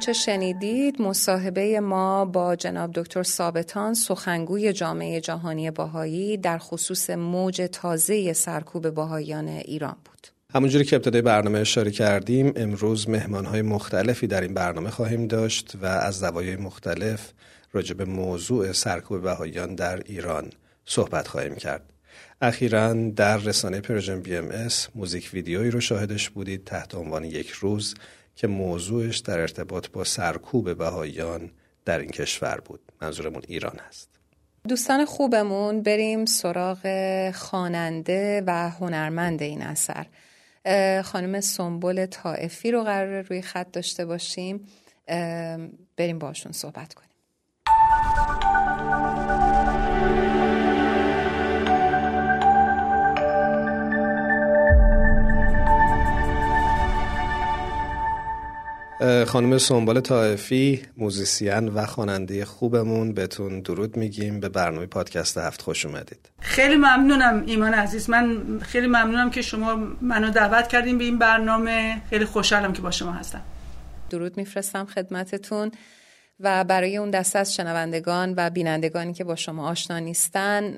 آنچه شنیدید مصاحبه ما با جناب دکتر ثابتان سخنگوی جامعه جهانی بهایی در خصوص موج تازه سرکوب بهاییان ایران بود. همونجوری که ابتدای برنامه اشاره کردیم امروز مهمانهای مختلفی در این برنامه خواهیم داشت و از زوایای مختلف راجع به موضوع سرکوب بهاییان در ایران صحبت خواهیم کرد. اخیرا در رسانه Persian BMS موزیک ویدیویی رو شاهدش بودید تحت عنوان یک روز که موضوعش در ارتباط با سرکوب بهاییان در این کشور بود. منظورمون ایران هست. دوستان خوبمون بریم سراغ خواننده و هنرمند این اثر. خانم سنبل طائفی رو قرار روی خط داشته باشیم. بریم باشون صحبت کنیم. خانم سنبال طائفی موزیسین و خواننده خوبمون. بهتون درود میگیم. به برنامه پادکست هفت خوش اومدید. خیلی ممنونم ایمان عزیز. من خیلی ممنونم که شما منو دعوت کردیم به این برنامه. خیلی خوشحالم که با شما هستم. درود میفرستم خدمتتون. و برای اون دسته از شنوندگان و بینندگانی که با شما آشنا نیستن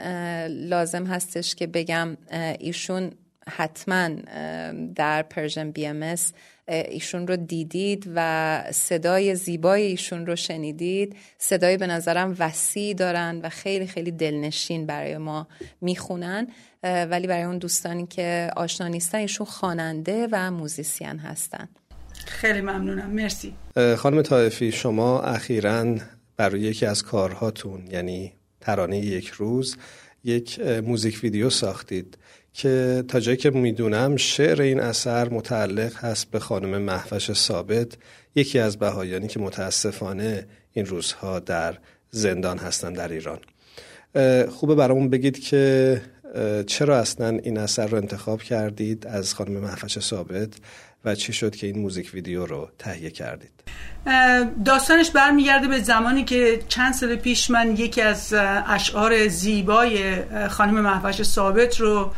لازم هستش که بگم ایشون حتما در Persian BM ایشون رو دیدید و صدای زیبای ایشون رو شنیدید. صدای به نظرم وسیع دارن و خیلی خیلی دلنشین برای ما می‌خونن. ولی برای اون دوستانی که آشنا نیستن ایشون خواننده و موزیسین هستن. خیلی ممنونم. مرسی. خانم طایفی شما اخیرا برای یکی از کارهاتون یعنی ترانه یک روز یک موزیک ویدیو ساختید. که تا جایی که می‌دونم شعر این اثر متعلق هست به خانم محوش ثابت یکی از بهایانی که متاسفانه این روزها در زندان هستن در ایران. خوبه برامون بگید که چرا اصلا این اثر رو انتخاب کردید از خانم محفش ثابت و چی شد که این موزیک ویدیو رو تهیه کردید؟ داستانش برمیگرده به زمانی که چند سال پیش من یکی از اشعار زیبای خانم محوش ثابت رو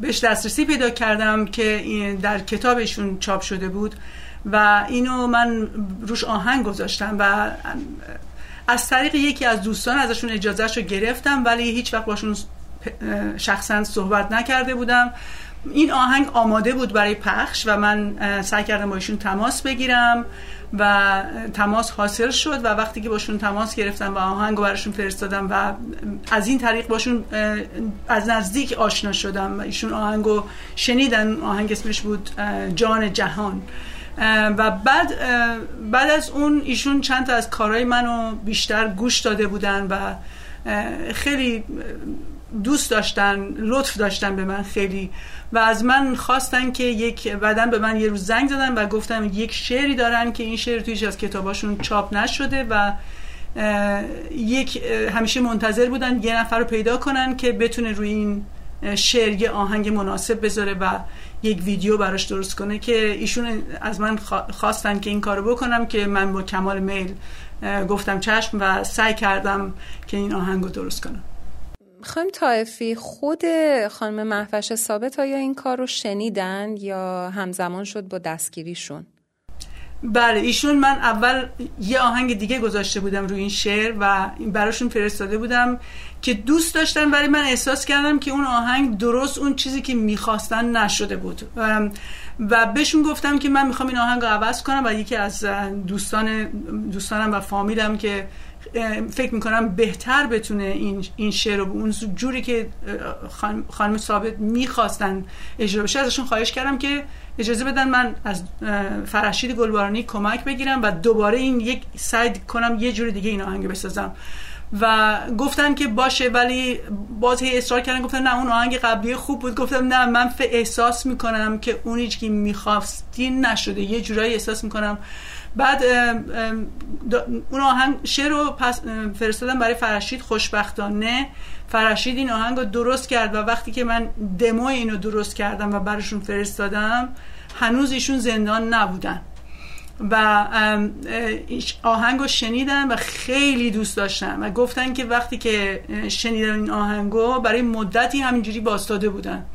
بهش دسترسی پیدا کردم که در کتابشون چاپ شده بود و اینو من روش آهنگ گذاشتم و از طریق یکی از دوستان ازشون اجازهش رو گرفتم ولی هیچ وقت باشون شخصا صحبت نکرده بودم. این آهنگ آماده بود برای پخش و من سعی کردم با تماس بگیرم و تماس حاصل شد و وقتی که باشون تماس گرفتم و آهنگ براشون فرستادم و از این طریق باشون از نزدیک آشنا شدم و ایشون آهنگو شنیدن. آهنگ اسمش بود جان جهان. و بعد بعد از اون ایشون چند تا از کارهای منو بیشتر گوش داده بودن و خیلی دوست داشتن لطف داشتن به من خیلی و از من خواستن که یک بعدن به من یه روز زنگ زدن و گفتم یک شعری دارن که این شعر تویش از کتاباشون چاپ نشده و یک همیشه منتظر بودن یه نفر رو پیدا کنن که بتونه روی این شعر یه آهنگ مناسب بذاره و یک ویدیو براش درست کنه که ایشون از من خواستن که این کارو بکنم که من با کمال میل گفتم چشم و سعی کردم که این آهنگ رو درست کنم. خانم طایفی خود خانم محفش ثابت آیا این کار رو شنیدن یا همزمان شد با دستگیریشون؟ بله ایشون من اول یه آهنگ دیگه گذاشته بودم روی این شعر و براشون فرستاده بودم که دوست داشتن ولی من احساس کردم که اون آهنگ درست اون چیزی که می‌خواستن نشده بود. و بهشون گفتم که من می‌خوام این آهنگ رو عوض کنم و یکی از دوستان دوستانم و فامیلم که فکر می‌کنم بهتر بتونه این, این شعر رو اون جوری که خانم ثابت می‌خواستن اجرا بشه ازشون خواهش کردم که اجازه بدن من از فرشید گلبارانی کمک بگیرم و دوباره این یک سعی کنم یه جوری دیگه این آهنگ بسازم. و گفتن که باشه ولی باز هی اصرار کردن. گفتن نه اون آهنگ قبلی خوب بود. گفتم نه من احساس می‌کنم که اونی که می‌خواستی نشده. یه جورایی احساس می‌کنم. بعد اون آهنگ شعر رو فرستادم برای فرشید خوشبختانه. فرشید این آهنگ رو درست کرد و وقتی که من دمو اینو درست کردم و براشون فرستادم هنوز ایشون زندان نبودن. و آهنگ رو شنیدن و خیلی دوست داشتن و گفتن که وقتی که شنیدن این آهنگو برای مدتی همینجوری باستاده بودن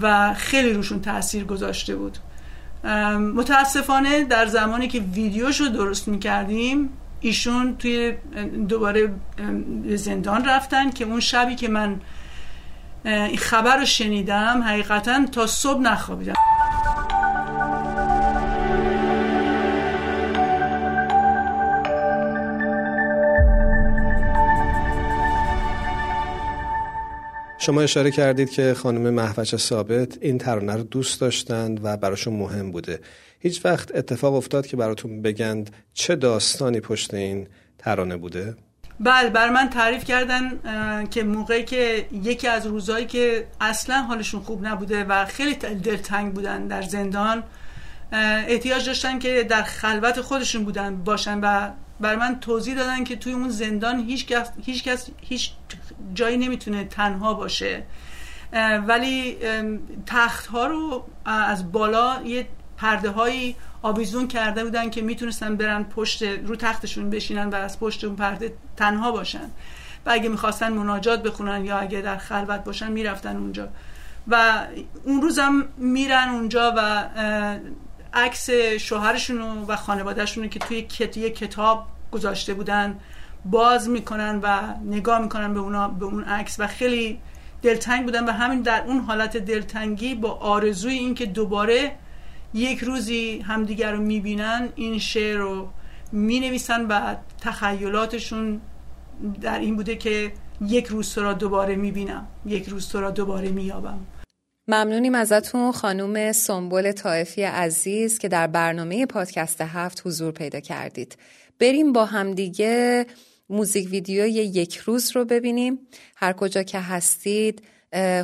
و خیلی روشون تاثیر گذاشته بود. متاسفانه در زمانی که ویدیوش رو درست می‌کردیم ایشون توی دوباره زندان رفتن که اون شبی که من این خبر رو شنیدم حقیقتا تا صبح نخوابیدم. شما اشاره کردید که خانم محوچ ثابت این ترانه رو دوست داشتند و براشون مهم بوده هیچ وقت اتفاق افتاد که براتون بگند چه داستانی پشت این ترانه بوده؟ بله بر من تعریف کردن که موقعی که یکی از روزهایی که اصلا حالشون خوب نبوده و خیلی دلتنگ بودن در زندان احتیاج داشتن که در خلوت خودشون بودن باشن و بر من توضیح دادن که توی اون زندان هیچ کس هیچ, کس هیچ جایی نمی‌تونه تنها باشه. ولی تخت ها رو از بالا یه پرده هایی آویزون کرده بودن که می‌تونستن برن پشت رو تختشون بشینن و از پشت اون پرده تنها باشن. و اگه می‌خواستن مناجات بخونن یا اگه در خلوت باشن می‌رفتن اونجا. و اون روزم میرن اونجا و عکس شوهرشون و خانوادهشون که توی یک کتاب گذاشته بودن باز می‌کنن و نگاه می‌کنن به اونا به اون عکس و خیلی دلتنگ بودن و همین در اون حالت دلتنگی با آرزوی اینکه دوباره یک روزی همدیگر رو می‌بینن این شعر رو می‌نویسن و تخیلاتشون در این بوده که یک روز تو را دوباره می‌بینم یک روز تو را دوباره میابم ممنونیم ازتون خانوم سنبول طائفی عزیز که در برنامه پادکست هفت حضور پیدا کردید. بریم با همدیگه موزیک ویدیو یک روز رو ببینیم. هر کجا که هستید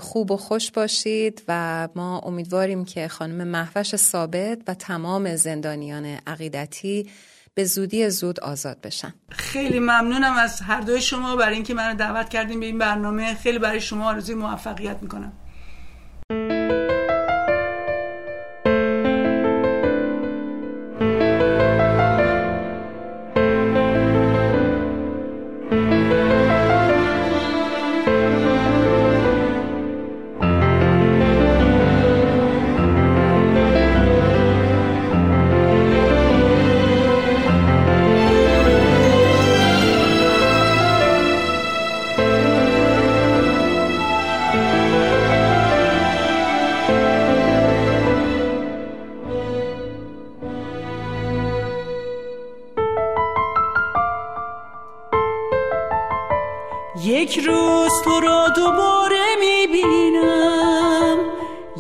خوب و خوش باشید و ما امیدواریم که خانم محوش ثابت و تمام زندانیان عقیدتی به زودی زود آزاد بشن. خیلی ممنونم از هر دوی شما. برای اینکه منو دعوت کردیم به این برنامه خیلی برای شما آرزوی موفقیت می‌کنم.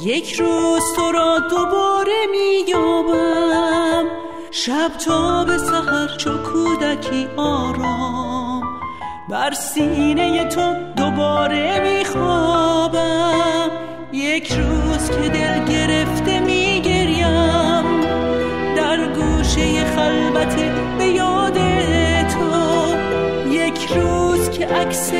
یک روز تو را دوباره مییابم. شب تا به سحر چو کودکی آرام. بر سینه تو دوباره میخوابم. یک روز که دل گرفته میگریم. در گوشه خلوت به یاد تو. یک روز که عکس